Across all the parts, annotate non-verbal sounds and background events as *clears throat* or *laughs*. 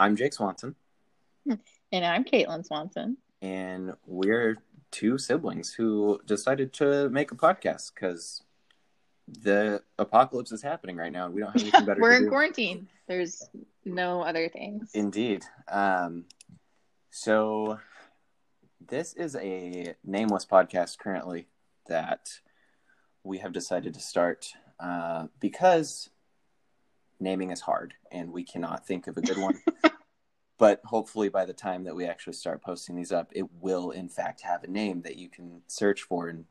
I'm Jake Swanson. *laughs* And I'm Caitlin Swanson. And we're two siblings who decided to make a podcast because the apocalypse is happening right now and we don't have anything *laughs* better We're in do. quarantine. There's no other things. Indeed. Um, so this is a nameless podcast currently that we have decided to start uh, because naming is hard and we cannot think of a good one. *laughs* but hopefully, by the time that we actually start posting these up, it will in fact have a name that you can search for and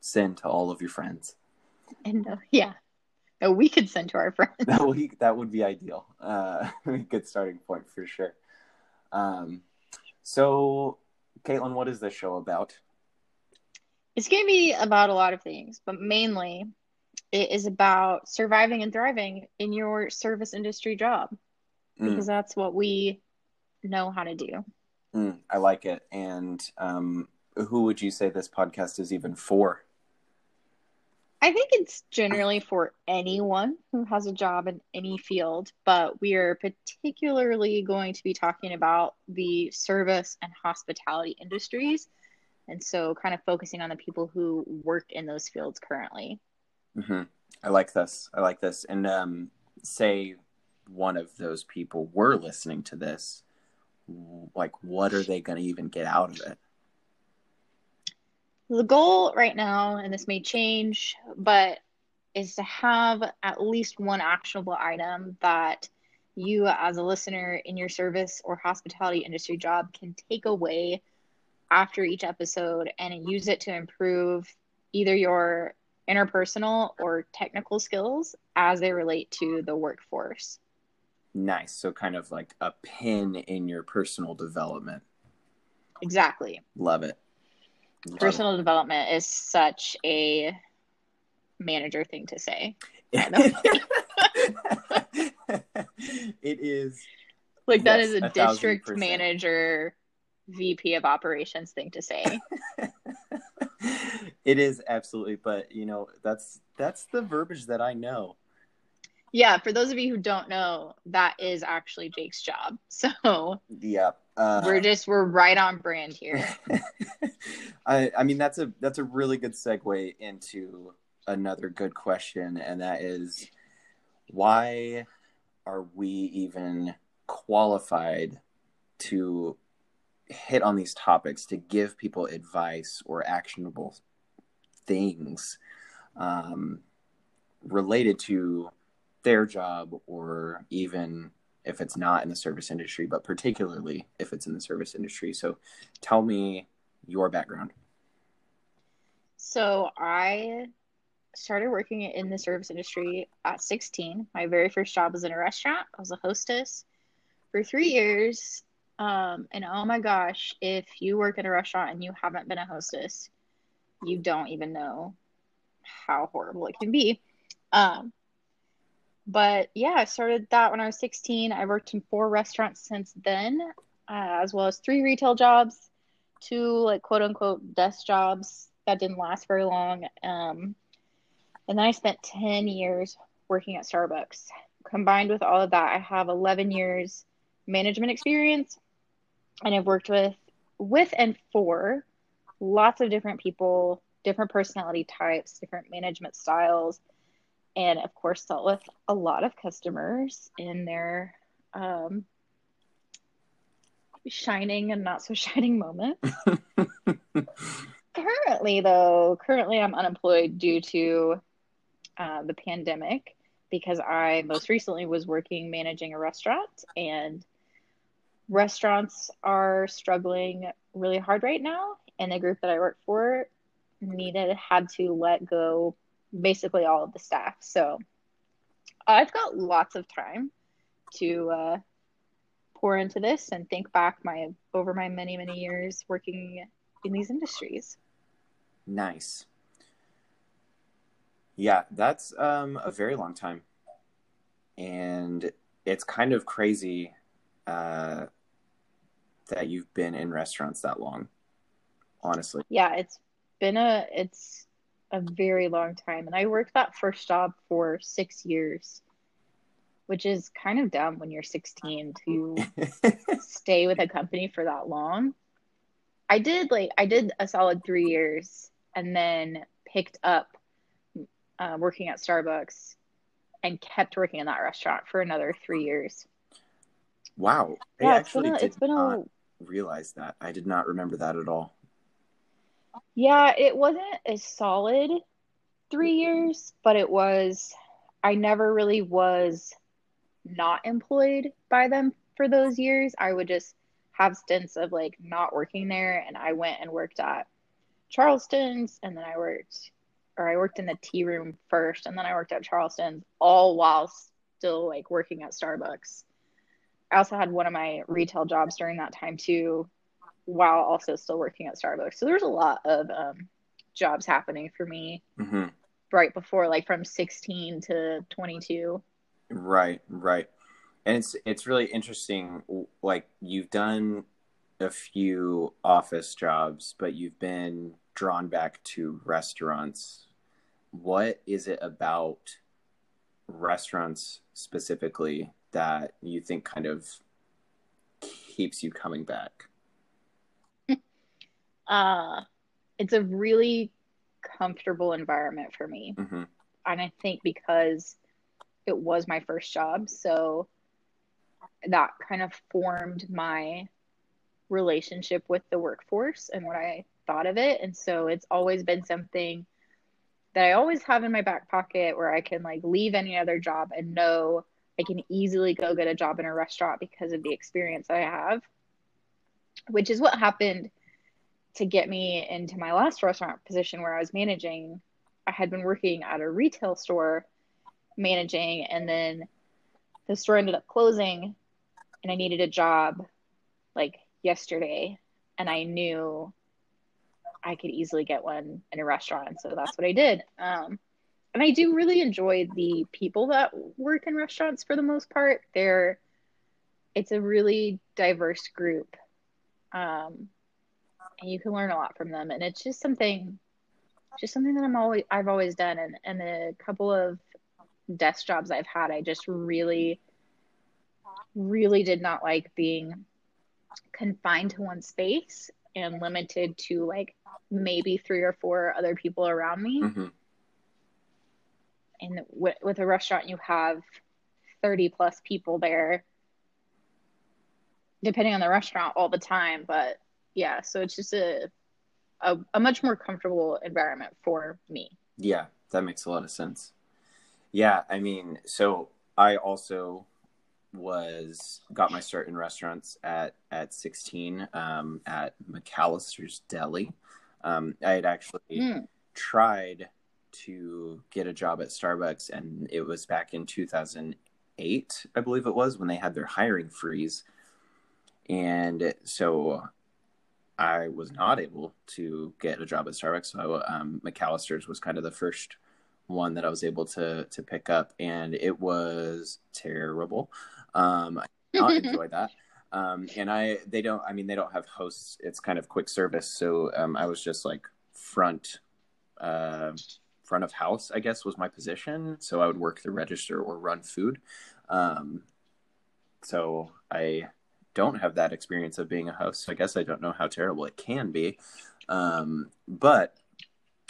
send to all of your friends. And uh, yeah. No, we could send to our friends. *laughs* that would that would be ideal. Uh, *laughs* a good starting point for sure. Um, so, Caitlin, what is this show about? It's going to be about a lot of things, but mainly it is about surviving and thriving in your service industry job Mm, because that's what we know how to do. mm, I like it. And um, who would you say this podcast is even for? I think it's generally for anyone who has a job in any field, but we are particularly going to be talking about the service and hospitality industries. And so, kind of focusing on the people who work in those fields currently. Hmm I like this. I like this. And um, say one of those people were listening to this, like, what are they going to even get out of it? The goal right now, and this may change, but is to have at least one actionable item that you, as a listener in your service or hospitality industry job, can take away after each episode and use it to improve either your interpersonal or technical skills as they relate to the workforce. Nice. So, kind of like a pin in your personal development. Exactly. Love it. Love Personal development is such a manager thing to say. *laughs* it. *laughs* it is. Like that Yes, is a, a district manager, VP of operations thing to say. *laughs* *laughs* it is absolutely, but you know that's that's the verbiage that I know. yeah, for those of you who don't know, that is actually Jake's job. *laughs* So yeah, Uh, we're just we're right on brand here. *laughs* I, I mean that's a that's a really good segue into another good question, and that is why are we even qualified to hit on these topics to give people advice or actionable things um, related to their job or even if it's not in the service industry, but particularly if it's in the service industry. So tell me your background. So I started working in the service industry at 16. My very first job was in a restaurant. I was a hostess for three years. Um, and oh my gosh, if you work in a restaurant and you haven't been a hostess, you don't even know how horrible it can be. Um, but yeah, I started that when I was 16. I worked in four restaurants since then, uh, as well as three retail jobs, two like quote unquote desk jobs that didn't last very long. Um, and then I spent 10 years working at Starbucks. Combined with all of that, I have 11 years management experience and I've worked with with and for lots of different people, different personality types, different management styles, and of course dealt with a lot of customers in their um, shining and not so *laughs* shining moments. currently, though, currently I'm unemployed due to uh, the pandemic because I most recently was working managing a restaurant and restaurants are struggling really hard right now and the group that I work for needed had to let go basically all of the staff. So I've got lots of time to uh, pour into this and think back my over my many many years working in these industries. Nice. Yeah, that's um, a very long time. And it's kind of crazy uh, that you've been in restaurants that long, honestly. Yeah, it's been a it's a very long time and I worked that first job for 6 years which is kind of dumb when you're 16 to *laughs* stay with a company for that long. I did like I did a solid three years and then picked up uh, working at Starbucks and kept working in that restaurant for another three years. Wow. Yeah, it's actually been a, it's been a realize that. I did not remember that at all. yeah, it wasn't a solid three years, but it was I never really was not employed by them for those years. I would just have stints of like not working there and I went and worked at Charleston's and then I worked or I worked in the tea room first and then I worked at Charleston's all while still like working at Starbucks. I also had one of my retail jobs during that time too while also still working at Starbucks. So there's a lot of um, jobs happening for me hmm right before like from 16 to 22. Right, right. And it's it's really interesting. Like you've done a few office jobs, but you've been drawn back to restaurants. What is it about restaurants specifically that you think kind of keeps you coming back? *laughs* Uh it's a really comfortable environment for me. hmm And I think because it was my first job, so that kind of formed my relationship with the workforce and what I thought of it. And so it's always been something that I always have in my back pocket where I can like leave any other job and know I can easily go get a job in a restaurant because of the experience I have, which is what happened to get me into my last restaurant position where I was managing. I had been working at a retail store managing, and then the store ended up closing, and I needed a job like yesterday, and I knew I could easily get one in a restaurant, so that's what I did. Um, and I do really enjoy the people that work in restaurants for the most part. They're it's a really diverse group. Um, and you can learn a lot from them and it's just something just something that I'm always I've always done and and a couple of desk jobs I've had I just really really did not like being confined to one space and limited to like maybe three or four other people around me hmm and with, with a restaurant you have 30 plus people there depending on the restaurant all the time but yeah so it's just a a, a much more comfortable environment for me Yeah, that makes a lot of sense. Yeah, I mean, so I also was got my start in restaurants at at 16 um, at McAllister's Deli. Um, I had actually Mm. tried to get a job at Starbucks, and it was back in 2008, I believe it was, when they had their hiring freeze. And so I was not able to get a job at Starbucks. So um, McAllister's was kind of the first one that I was able to to pick up, and it was terrible. Um, I did not *laughs* enjoy that. Um, and I they don't I mean they don't have hosts. It's kind of quick service. So um, I was just like front uh, front of house, I guess was my position. So I would work the register or run food. Um, so I don't have that experience of being a host. I guess I don't know how terrible it can be. Um, but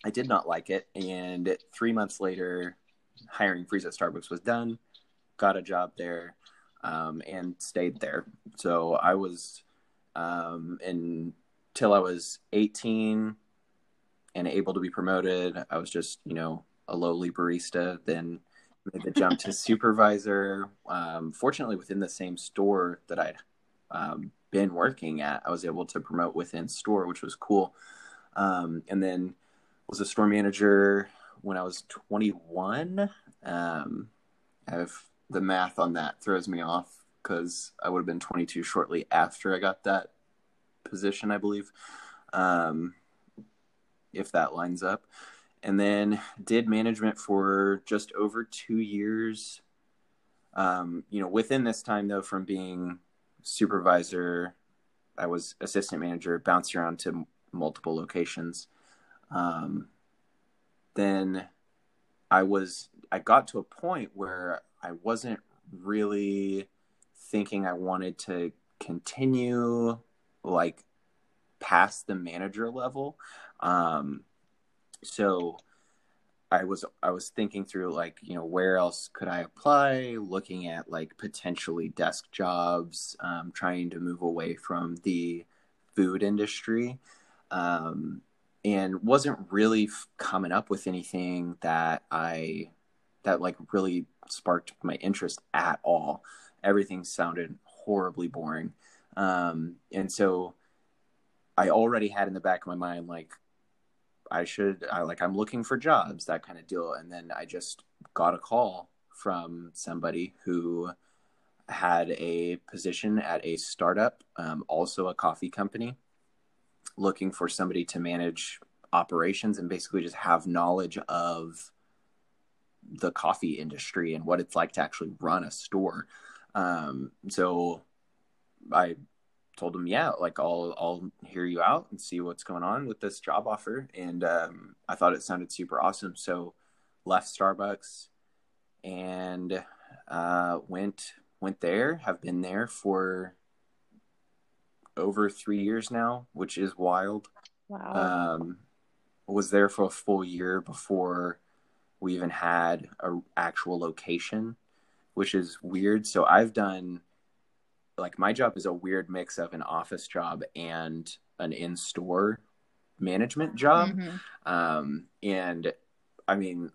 I did not like it. And three months later, hiring freeze at Starbucks was done. Got a job there um, and stayed there. So I was um, until I was 18 and able to be promoted. I was just, you know, a lowly barista. Then made the jump to *laughs* supervisor. Um, fortunately, within the same store that I'd um, been working at, I was able to promote within store, which was cool. Um, and then was a store manager when I was 21. Um, I've the math on that throws me off because I would have been 22 shortly after I got that position, I believe, um, if that lines up. And then did management for just over two years. Um, you know, within this time though, from being supervisor, I was assistant manager, bounced around to m- multiple locations. Um, then I was I got to a point where I wasn't really thinking I wanted to continue like past the manager level. Um, so I was I was thinking through like you know where else could I apply, looking at like potentially desk jobs, um, trying to move away from the food industry, um, and wasn't really f- coming up with anything that I that like really sparked my interest at all. Everything sounded horribly boring, um, and so I already had in the back of my mind like I should I like I'm looking for jobs, that kind of deal. And then I just got a call from somebody who had a position at a startup, um, also a coffee company, looking for somebody to manage operations and basically just have knowledge of the coffee industry and what it's like to actually run a store. Um, so I told him, yeah, like I'll I'll hear you out and see what's going on with this job offer. And um, I thought it sounded super awesome. So left Starbucks and uh, went went there. Have been there for over three years now, which is wild. Wow. Um, was there for a full year before we even had a actual location, which is weird. So I've done like my job is a weird mix of an office job and an in-store management job. Mm-hmm. um, and i mean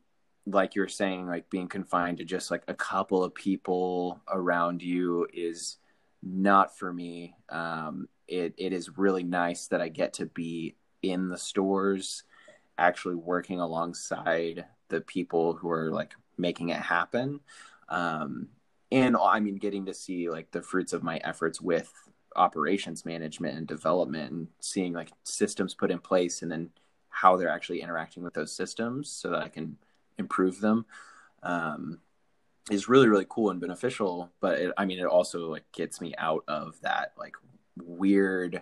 like you're saying like being confined to just like a couple of people around you is not for me. Um, it, it is really nice that i get to be in the stores actually working alongside the people who are like making it happen. Um, and I mean, getting to see like the fruits of my efforts with operations management and development and seeing like systems put in place and then how they're actually interacting with those systems so that I can improve them um, is really, really cool and beneficial. But it, I mean, it also like gets me out of that like weird,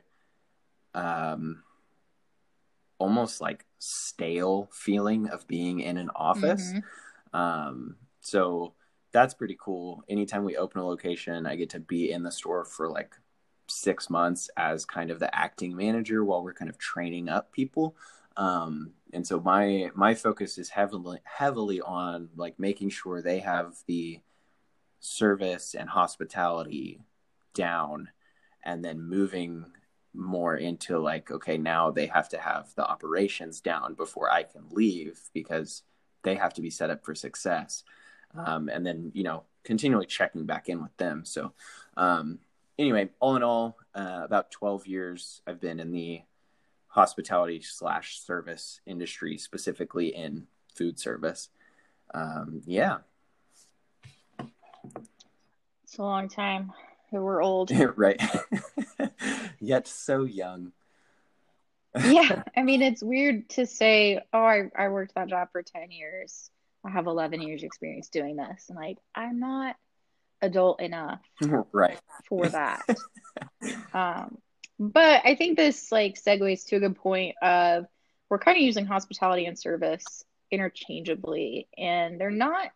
um, almost like stale feeling of being in an office. Mm-hmm. Um, so, that's pretty cool. Anytime we open a location, I get to be in the store for like six months as kind of the acting manager while we're kind of training up people. Um, and so my my focus is heavily heavily on like making sure they have the service and hospitality down, and then moving more into like okay now they have to have the operations down before I can leave because they have to be set up for success um, and then you know continually checking back in with them. So um, anyway, all in all, uh, about 12 years I've been in the hospitality slash service industry, specifically in food service. Um, yeah, it's a long time. We're old, *laughs* right? *laughs* Yet so young. yeah, *laughs* I mean it's weird to say, "Oh, I I worked that job for ten years." I have 11 years experience doing this. And like, I'm not adult enough right for that. um, but I think this like segues to a good point of we're kind of using hospitality and service interchangeably and they're not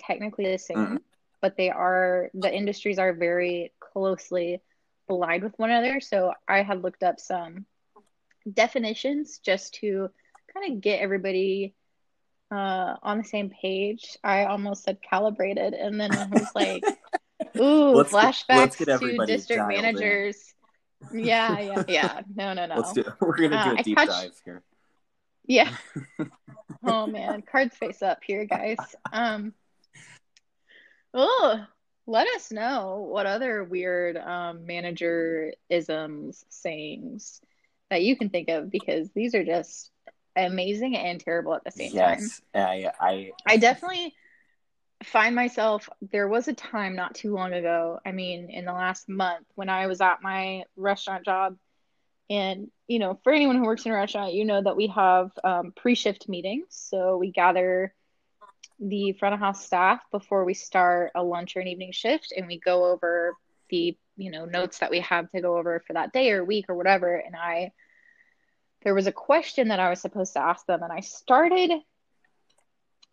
technically the same, mm-hmm. but they are the industries are very closely aligned with one another. So I had looked up some definitions just to kind of get everybody uh, on the same page. I almost said calibrated, and then I was like, *laughs* "Ooh, let's flashbacks get, to district managers." In. Yeah, yeah, *laughs* yeah. No, no, no. Let's do. *laughs* We're gonna do uh, a deep touched... dive here. Yeah. oh man, cards face up here, guys. Um. Oh, let us know what other weird um, manager isms sayings that you can think of because these are just amazing and terrible at the same yes, time. Yes, I, I, I definitely find myself. There was a time not too long ago. I mean, in the last month when I was at my restaurant job, and you know, for anyone who works in a restaurant, you know that we have um, pre-shift meetings. So we gather the front of house staff before we start a lunch or an evening shift, and we go over the you know notes that we have to go over for that day or week or whatever. And I there was a question that I was supposed to ask them, and I started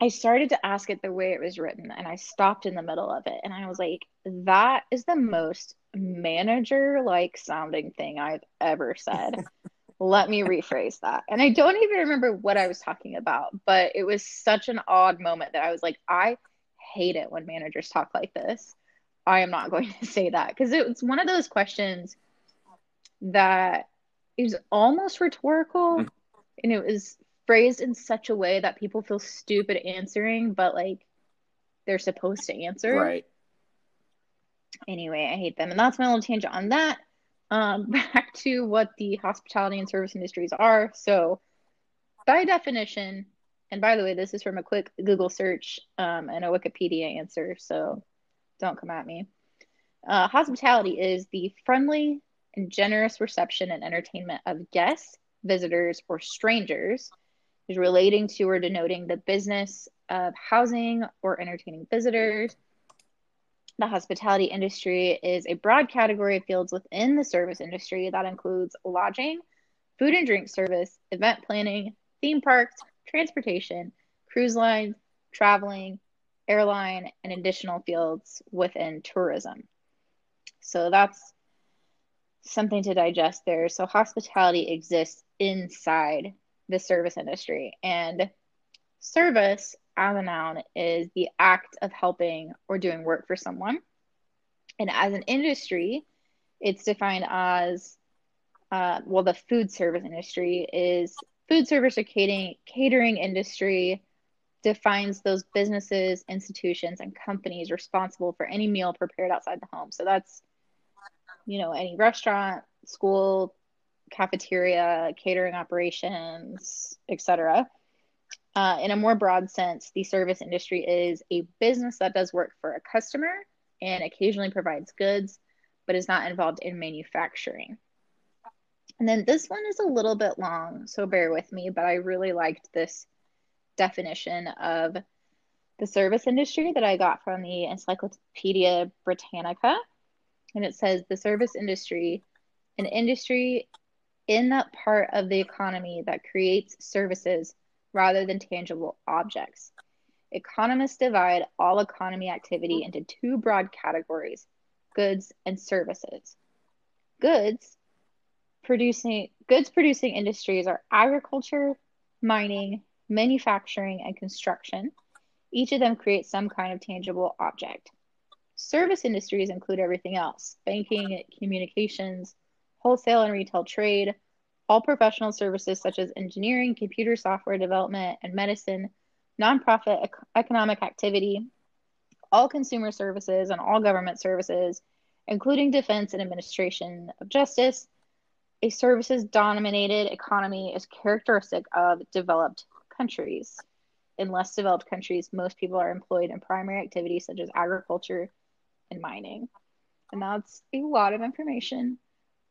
I started to ask it the way it was written and I stopped in the middle of it and I was like, that is the most manager like sounding thing I've ever said. *laughs* Let me rephrase that. And I don't even remember what I was talking about, but it was such an odd moment that I was like, I hate it when managers talk like this. I am not *laughs* going to say that because it was one of those questions that is almost rhetorical mm-hmm. and it was phrased in such a way that people feel stupid answering, but like they're supposed to answer. Right. Anyway, I hate them. And that's my little tangent on that. Um, *laughs* back to what the hospitality and service industries are. So, by definition, and by the way, this is from a quick Google search um, and a Wikipedia answer, so don't come at me. Uh, hospitality is the friendly and generous reception and entertainment of guests, visitors, or strangers is relating to or denoting the business of housing or entertaining visitors. The hospitality industry is a broad category of fields within the service industry that includes lodging, food and drink service, event planning, theme parks, transportation, cruise lines, traveling, airline, and additional fields within tourism. So that's something to digest there. So hospitality exists inside the service industry. And service, as a noun, is the act of helping or doing work for someone. And as an industry, it's defined as uh, well, the food service industry is food service or catering, catering industry defines those businesses, institutions, and companies responsible for any meal prepared outside the home. So that's, you know, any restaurant, school, cafeteria, catering operations, etc. Uh, in a more broad sense, the service industry is a business that does work for a customer and occasionally provides goods, but is not involved in manufacturing. And then this one is a little bit long, so bear with me, but I really liked this definition of the service industry that I got from the Encyclopedia Britannica. And it says the service industry, an industry in that part of the economy that creates services rather than tangible objects. Economists divide all economy activity into two broad categories goods and services. Goods producing goods producing industries are agriculture, mining, manufacturing, and construction. Each of them creates some kind of tangible object. Service industries include everything else banking, communications, wholesale and retail trade, all professional services such as engineering, computer software development, and medicine, nonprofit ec- economic activity, all consumer services, and all government services, including defense and administration of justice. A services dominated economy is characteristic of developed countries. In less developed countries, most people are employed in primary activities such as agriculture and mining. And that's a lot of information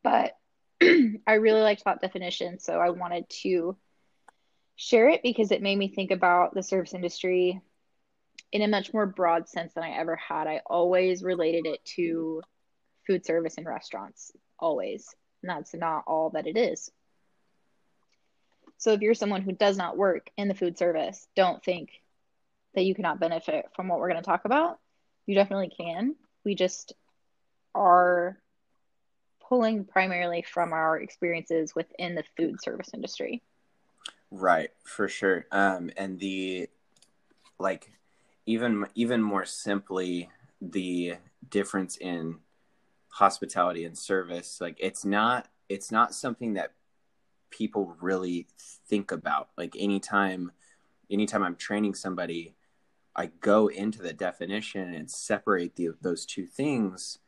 but *clears throat* I really liked that definition, so I wanted to share it because it made me think about the service industry in a much more broad sense than I ever had. I always related it to food service and restaurants, always. And that's not all that it is. So if you're someone who does not work in the food service, don't think that you cannot benefit from what we're going to talk about. You definitely can. We just are pulling primarily from our experiences within the food service industry. Right, for sure. Um, and the like even even more simply the difference in hospitality and service like it's not it's not something that people really think about like anytime anytime i'm training somebody i go into the definition and separate the, those two things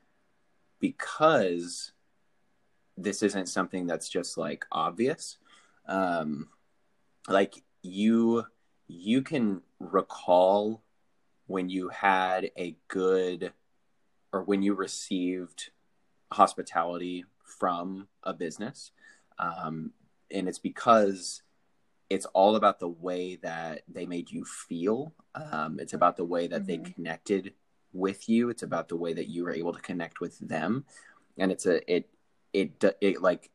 because this isn't something that's just like obvious. Um, like you, you can recall when you had a good or when you received hospitality from a business. Um, and it's because it's all about the way that they made you feel. Um, it's about the way that mm-hmm. they connected with you. It's about the way that you were able to connect with them. And it's a, it, it it like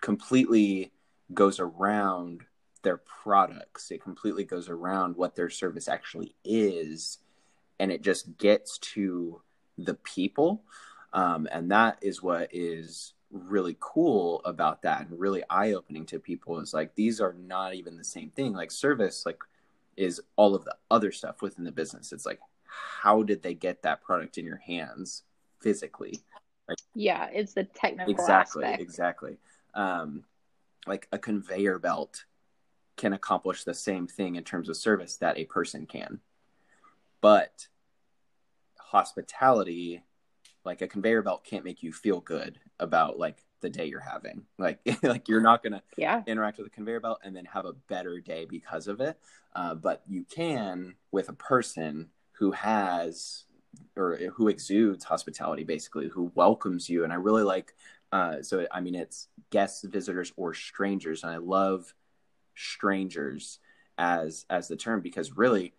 completely goes around their products. It completely goes around what their service actually is, and it just gets to the people. Um, and that is what is really cool about that and really eye opening to people is like these are not even the same thing. Like service, like is all of the other stuff within the business. It's like how did they get that product in your hands physically? Like, yeah, it's the technical exactly, aspect. exactly. Um, like a conveyor belt can accomplish the same thing in terms of service that a person can, but hospitality, like a conveyor belt, can't make you feel good about like the day you're having. *laughs* Like, like you're not gonna yeah. interact with a conveyor belt and then have a better day because of it. Uh, but you can with a person who has or who exudes hospitality, basically, who welcomes you. And I really like. Uh, so I mean, it's guests, visitors, or strangers, and I love strangers as as the term because really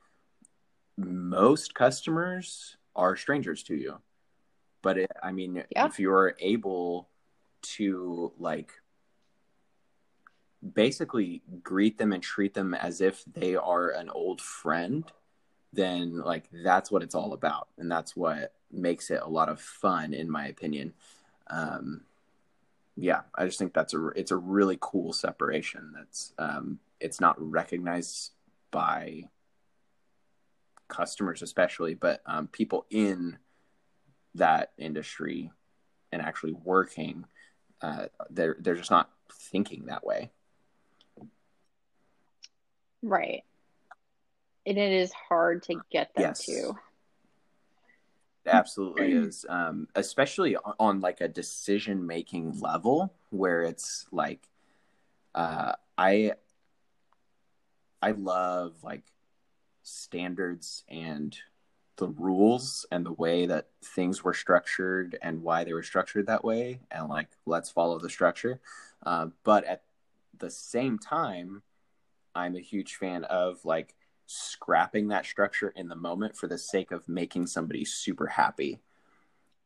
most customers are strangers to you but it, i mean yeah. if you're able to like basically greet them and treat them as if they are an old friend then like that's what it's all about and that's what makes it a lot of fun in my opinion um yeah i just think that's a it's a really cool separation that's um it's not recognized by customers especially but um people in that industry and actually working uh, they're they're just not thinking that way. Right. And it is hard to get them yes. to. It absolutely is. Um, especially on, on, like a decision making level where it's like uh, I I love like standards and the rules and the way that things were structured and why they were structured that way and like let's follow the structure uh, but at the same time i'm a huge fan of like scrapping that structure in the moment for the sake of making somebody super happy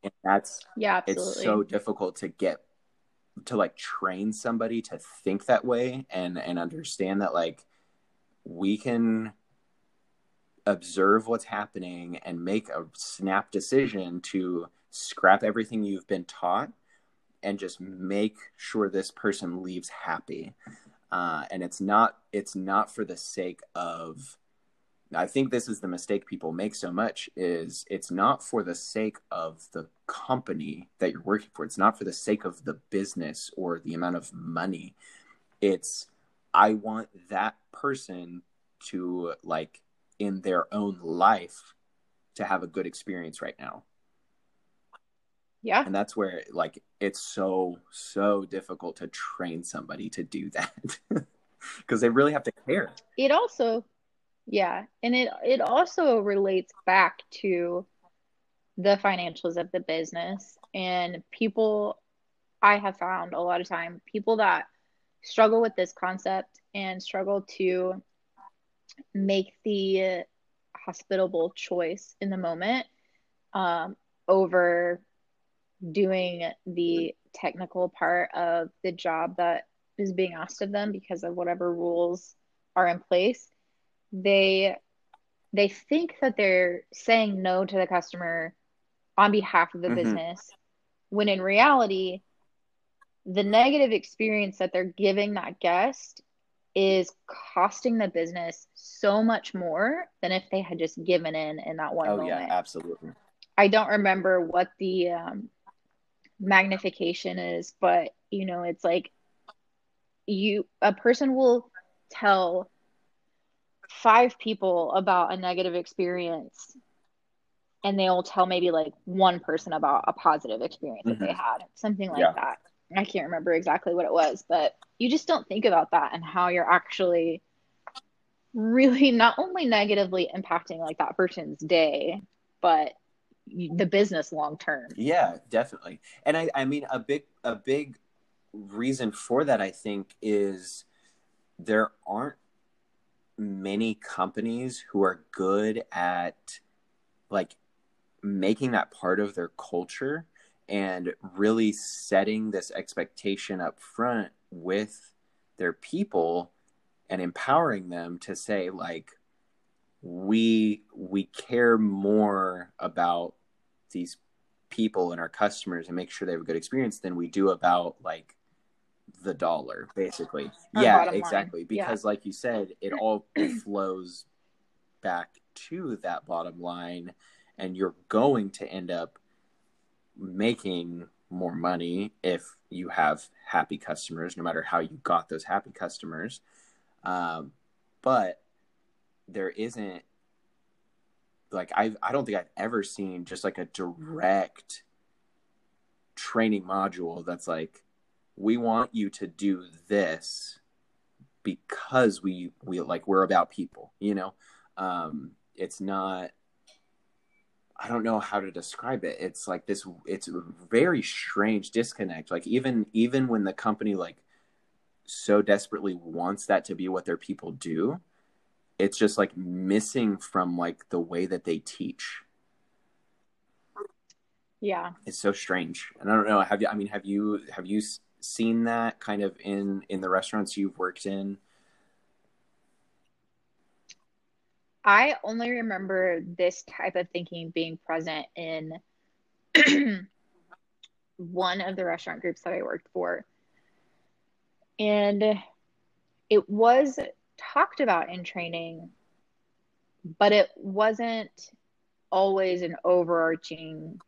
and that's yeah absolutely. it's so difficult to get to like train somebody to think that way and and understand that like we can observe what's happening and make a snap decision to scrap everything you've been taught and just make sure this person leaves happy. Uh, and it's not it's not for the sake of i think this is the mistake people make so much is it's not for the sake of the company that you're working for. It's not for the sake of the business or the amount of money. It's i want that person to like in their own life to have a good experience right now. Yeah. And that's where like it's so so difficult to train somebody to do that *laughs* because they really have to care. It also yeah, and it it also relates back to the financials of the business and people I have found a lot of time people that struggle with this concept and struggle to make the hospitable choice in the moment um, over doing the technical part of the job that is being asked of them because of whatever rules are in place they they think that they're saying no to the customer on behalf of the mm-hmm. business when in reality the negative experience that they're giving that guest is costing the business so much more than if they had just given in in that one oh, moment. yeah, absolutely. I don't remember what the um, magnification is, but you know, it's like you a person will tell five people about a negative experience and they'll tell maybe like one person about a positive experience mm-hmm. that they mm-hmm. had, something like yeah. that. I can't remember exactly what it was, but you just don't think about that and how you're actually really not only negatively impacting like that person's day, but the business long term. Yeah, definitely. And I, I mean, a big, a big reason for that, I think, is there aren't many companies who are good at like making that part of their culture and really setting this expectation up front with their people and empowering them to say like we we care more about these people and our customers and make sure they have a good experience than we do about like the dollar basically Our yeah bottom line. exactly Yeah. because like you said it *clears throat* all flows back to that bottom line and you're going to end up making more money if you have happy customers no matter how you got those happy customers. Um, but there isn't like I I don't think I've ever seen just like a direct training module that's like we want you to do this because we we like we're about people you know? Um it's not i don't know how to describe it. It's like this it's a very strange disconnect. Like even even when the company like so desperately wants that to be what their people do it's just like missing from like the way that they teach. Yeah. it's so strange. And i don't know have you i mean have you have you seen that kind of in in the restaurants you've worked in I only remember this type of thinking being present in *clears throat* one of the restaurant groups that I worked for. And it was talked about in training, but it wasn't always an overarching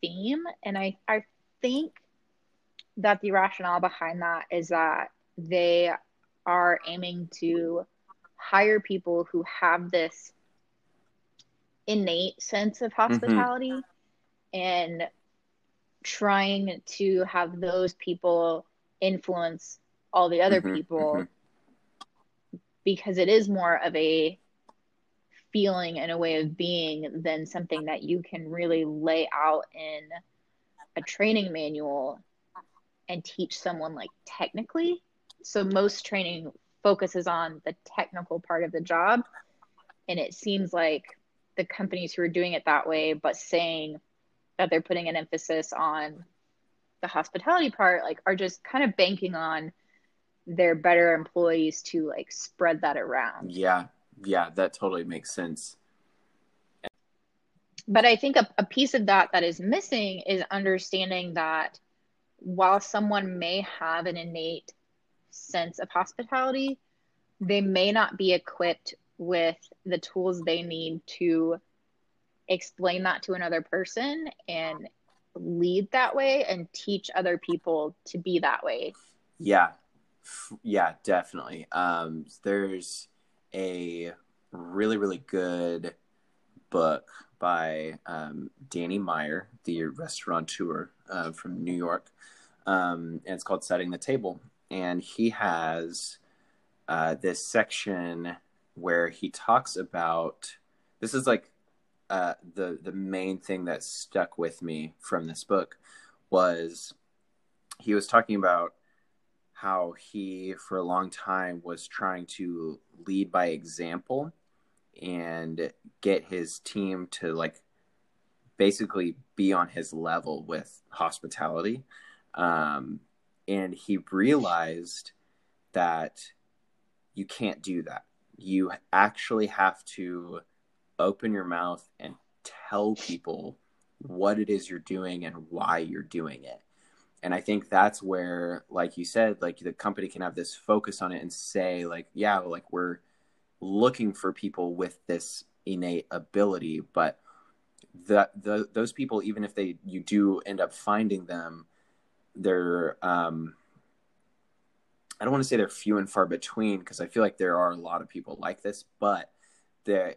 theme. And I, I think that the rationale behind that is that they are aiming to hire people who have this innate sense of hospitality and trying to have those people influence all the other Mhm, people mhm. because it is more of a feeling and a way of being than something that you can really lay out in a training manual and teach someone like technically. So most training focuses on the technical part of the job. And it seems like the companies who are doing it that way, but saying that they're putting an emphasis on the hospitality part, like are just kind of banking on their better employees to like spread that around. yeah yeah that totally makes sense But I think a, a piece of that that is missing is understanding that while someone may have an innate sense of hospitality, they may not be equipped with the tools they need to explain that to another person and lead that way and teach other people to be that way. Yeah, yeah, definitely. Um, there's a really, really good book by um, Danny Meyer, the restaurateur uh, from New York, um, and it's called "Setting the Table." And he has uh, this section where he talks about this is like uh, the the main thing that stuck with me from this book was he was talking about how he for a long time was trying to lead by example and get his team to like basically be on his level with hospitality. Um, and he realized that you can't do that. You actually have to open your mouth and tell people what it is you're doing and why you're doing it. And i think that's where like you said like the company can have this focus on it and say like yeah like we're looking for people with this innate ability but the, the those people even if they you do end up finding them they're um i don't want to say they're few and far between because i feel like there are a lot of people like this but the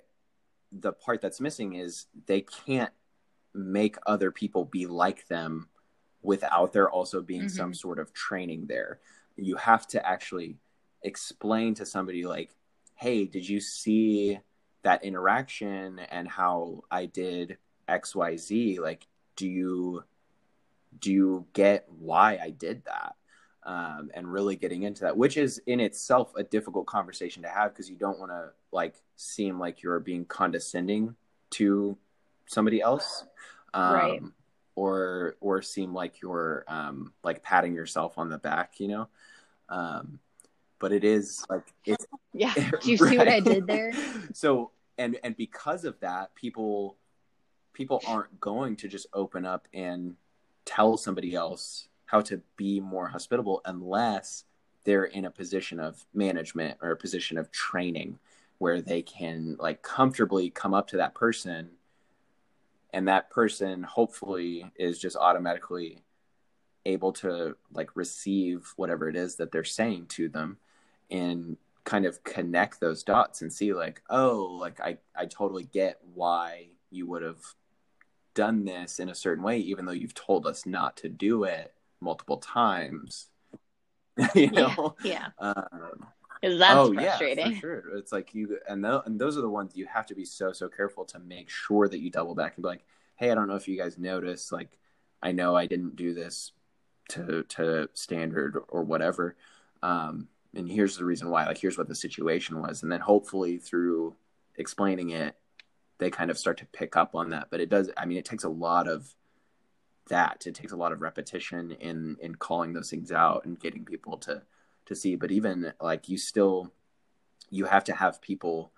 the part that's missing is they can't make other people be like them without there also being Mhm. some sort of training there. You have to actually explain to somebody like, "Hey, did you see that interaction and how I did XYZ? Like, do you do you get why I did that?" Um, and really getting into that, which is in itself a difficult conversation to have because you don't want to like seem like you're being condescending to somebody else, um, Right. or or seem like you're um, like patting yourself on the back, you know. Um, but it is like it's *laughs* Yeah. *laughs* Do you see what I did there? *laughs* so and and because of that people people aren't going to just open up and tell somebody else how to be more hospitable unless they're in a position of management or a position of training where they can like comfortably come up to that person and that person hopefully is just automatically able to like receive whatever it is that they're saying to them and kind of connect those dots and see like oh like i i totally get why you would have done this in a certain way even though you've told us not to do it multiple times *laughs* you know Yeah. um, Because that's oh yeah frustrating. for sure it's like you and, tho- and those are the ones you have to be so so careful to make sure that you double back and be like hey i don't know if you guys noticed like i know i didn't do this to to standard or whatever um and here's the reason why like here's what the situation was and then hopefully through explaining it they kind of start to pick up on that. But it does i mean it takes a lot of that. It takes a lot of repetition in in calling those things out and getting people to to see. But even like you still you have to have people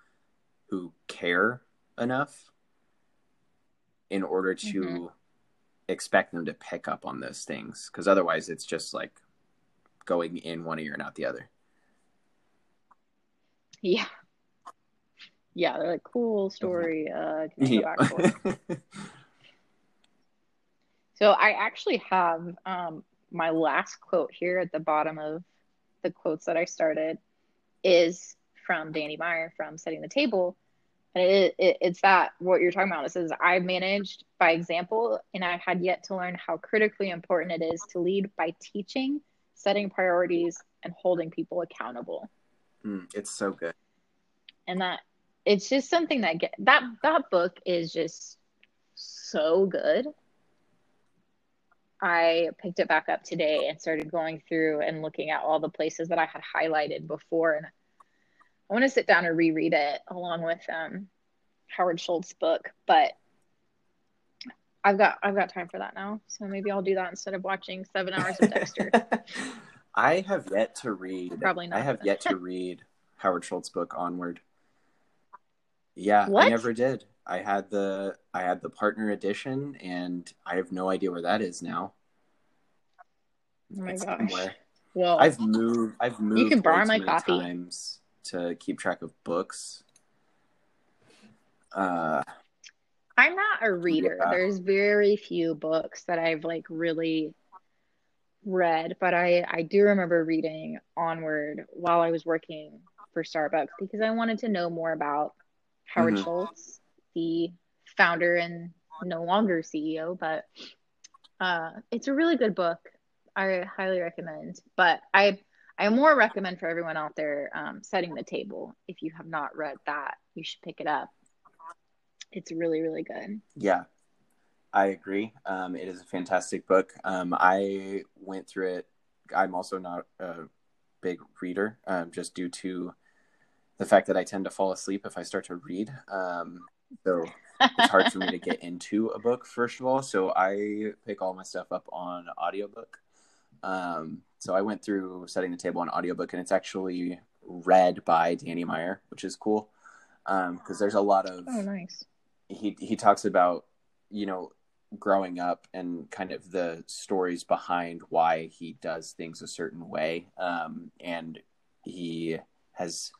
who care enough in order to Mhm. expect them to pick up on those things. Because otherwise it's just like going in one ear and out the other. Yeah. Yeah, they're like cool story. Uh, can I go back for? *laughs* So I actually have um, my last quote here at the bottom of the quotes that I started is from Danny Meyer from Setting the Table. And it, it, it's that what you're talking about. It says, I've managed by example, and I had yet to learn how critically important it is to lead by teaching, setting priorities, and holding people accountable. Mm, it's so good And that it's just something that get that that book is just so good. I picked it back up today and started going through and looking at all the places that I had highlighted before, and I want to sit down and reread it along with um, Howard Schultz's book. But I've got I've got time for that now, so maybe I'll do that instead of watching seven hours of Dexter. *laughs* I have yet to read. Probably not. I have yet to read Howard Schultz's book Onward. Yeah, I never did. I had the I had the partner edition, and I have no idea where that is now. Oh my It's gosh! somewhere. Well, I've moved. I've moved. You can borrow my copy. times to keep track of books. Uh, I'm not a reader. Yeah. There's very few books that I've like really read, but I I do remember reading Onward while I was working for Starbucks because I wanted to know more about Howard Mhm. Schultz, the founder and no longer CEO, but uh it's a really good book. I highly recommend. But I I more recommend for everyone out there um, setting the table. If you have not read that, you should pick it up. It's really, really good. yeah, I agree. Um, it is a fantastic book. Um, I went through it. I'm also not a big reader, um, just due to the fact that I tend to fall asleep if I start to read. Um, so it's hard for me to get *laughs* into a book first of all so i pick all my stuff up on audiobook um, so i went through setting the table on audiobook and it's actually read by danny meyer which is cool because there's a lot of Oh, nice. he he talks about you know growing up and kind of the stories behind why he does things a certain way um, and he has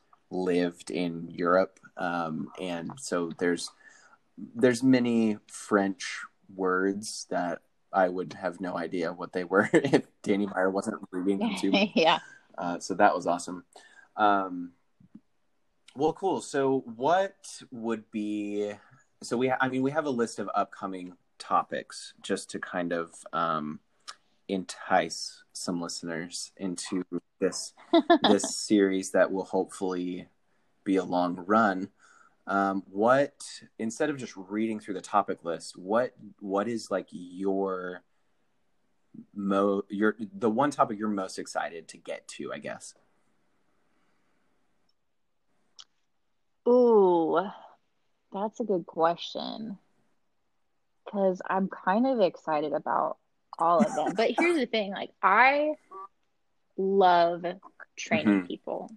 lived in Europe um, and so there's there's many French words that I would have no idea what they were *laughs* if Danny Meyer wasn't reading them to me. *laughs* yeah. Uh, so that was awesome. Um, well, cool. So what would be? So we, I mean, we have a list of upcoming topics just to kind of um, entice some listeners into this *laughs* this series that will hopefully be a long run. Um, what instead of just reading through the topic list, what what is like your mo your the one topic you're most excited to get to? I guess. Ooh, that's a good question. Because I'm kind of excited about all of them. But here's the thing, like I love training Mhm. people.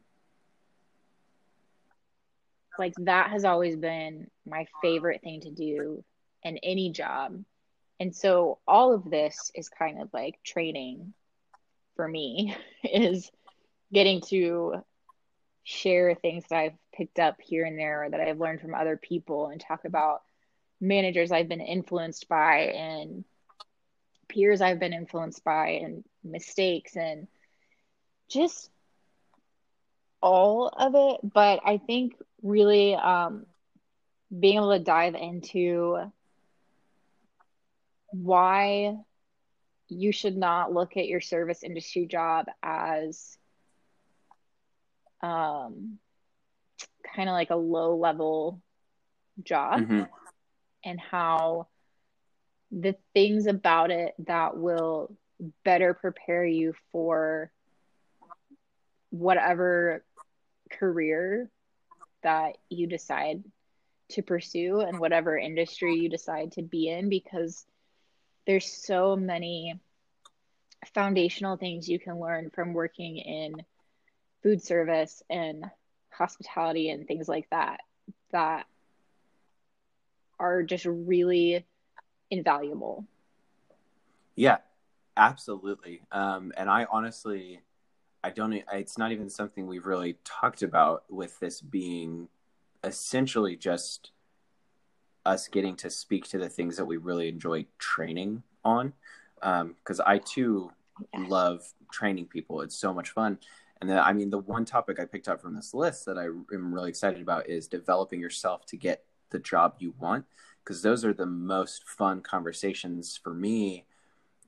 Like that has always been my favorite thing to do in any job. And so all of this is kind of like training for me *laughs* is getting to share things that I've picked up here and there or that I've learned from other people and talk about managers I've been influenced by and peers I've been influenced by and mistakes and just all of it. But I think really um, being able to dive into why you should not look at your service industry job as um, kind of like a low level job Mhm. and how the things about it that will better prepare you for whatever career that you decide to pursue and whatever industry you decide to be in because there's so many foundational things you can learn from working in food service and hospitality and things like that that are just really invaluable. Yeah, absolutely. Um, and I honestly, I don't. It's not even something we've really talked about with this being essentially just us getting to speak to the things that we really enjoy training on. Because I too Yes. love training people. It's so much fun. And then, I mean, the one topic I picked up from this list that I am really excited about is developing yourself to get the job you want. Because those are the most fun conversations for me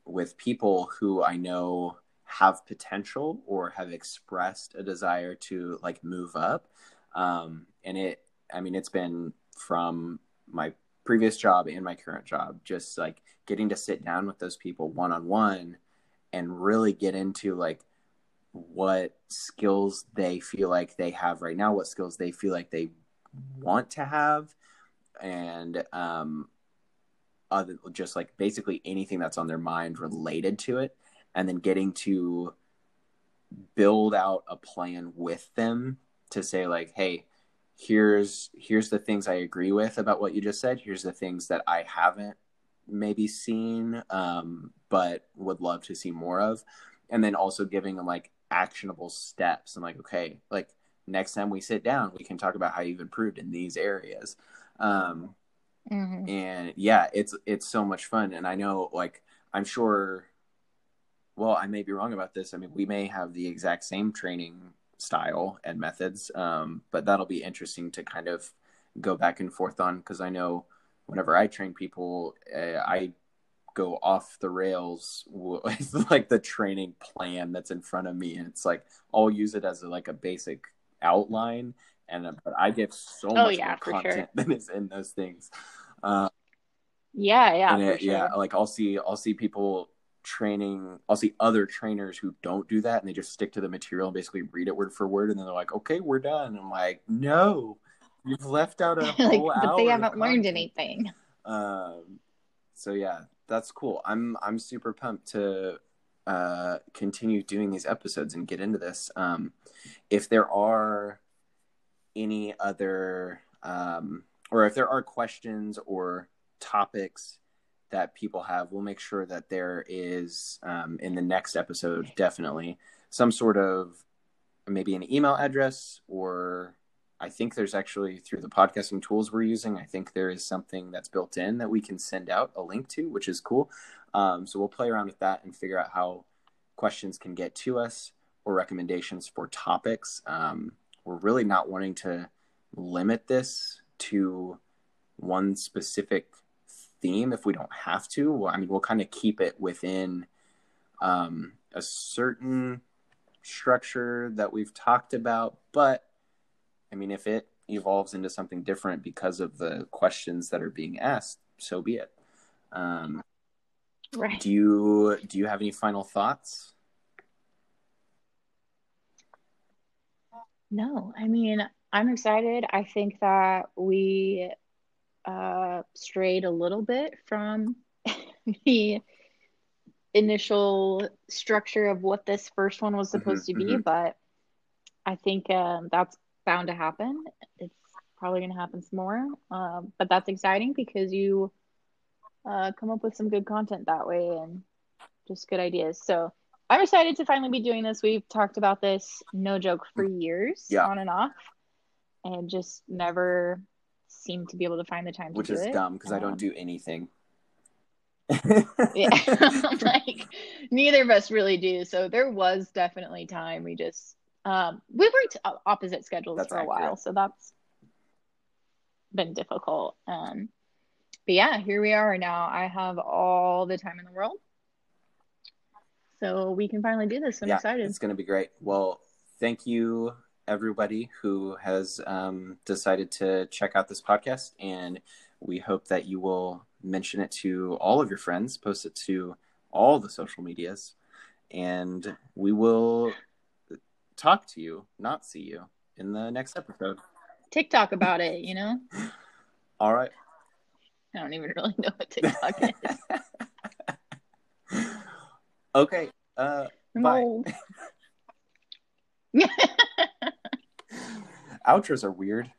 with people who I know have potential or have expressed a desire to like move up. Um, and it, I mean, it's been from my previous job and my current job, just like getting to sit down with those people one on one and really get into like what skills they feel like they have right now, what skills they feel like they want to have, and um, other just like basically anything that's on their mind related to it, and then getting to build out a plan with them to say like, hey, here's here's the things I agree with about what you just said. Here's the things that I haven't maybe seen, um, but would love to see more of, and then also giving them like actionable steps and like, okay, like next time we sit down, we can talk about how you've improved in these areas. Um, Mhm. and yeah it's it's so much fun. And i know like i'm sure well i may be wrong about this. I mean we may have the exact same training style and methods um, but that'll be interesting to kind of go back and forth on because i know whenever i train people uh, i go off the rails with *laughs* like the training plan that's in front of me. And it's like i'll use it as a, like a basic outline and uh, but i get so Oh, much yeah, more for sure. content *laughs* than is in those things uh, Yeah, yeah, and it, sure. yeah like i'll see i'll see people training i'll see other trainers who don't do that and they just stick to the material and basically read it word for word and then they're like okay we're done i'm like no you've left out a *laughs* like, whole but hour they haven't learned anything. um so yeah that's cool i'm i'm super pumped to uh continue doing these episodes and get into this um if there are any other um or if there are questions or topics that people have we'll make sure that there is um, in the next episode definitely. Some sort of maybe an email address or i think there's actually through the podcasting tools we're using i think there is something that's built in that we can send out a link to which is cool. Um, so we'll play around with that and figure out how questions can get to us or recommendations for topics. Um, we're really not wanting to limit this to one specific theme if we don't have to. Well, I mean, we'll kind of keep it within um, a certain structure that we've talked about. But I mean, if it evolves into something different because of the questions that are being asked, so be it. Um, Right. do you do you have any final thoughts? No, I mean, I'm excited. I think that we uh, strayed a little bit from *laughs* the initial structure of what this first one was supposed Mhm, to be, but I think um, that's bound to happen. It's probably going to happen some more, um, but that's exciting because you uh, come up with some good content that way and just good ideas. So I'm excited to finally be doing this. We've talked about this, no joke, for years Yeah. on and off, and just never seem to be able to find the time to Which is it. dumb because I don't Um, do anything. yeah *laughs* *laughs* like neither of us really do so there was definitely time we just um we worked opposite schedules That's for a while so that's been difficult um but yeah here we are now i have all the time in the world so we can finally do this i'm yeah, excited it's going to be great. Well, thank you, everybody who has um, decided to check out this podcast. And we hope that you will mention it to all of your friends, post it to all the social medias, and we will talk to you, not see you, in the next episode. tiktok about *laughs* it you know All right. i don't even really know what tiktok is *laughs* okay. Uh, Bye. *laughs* outros are weird.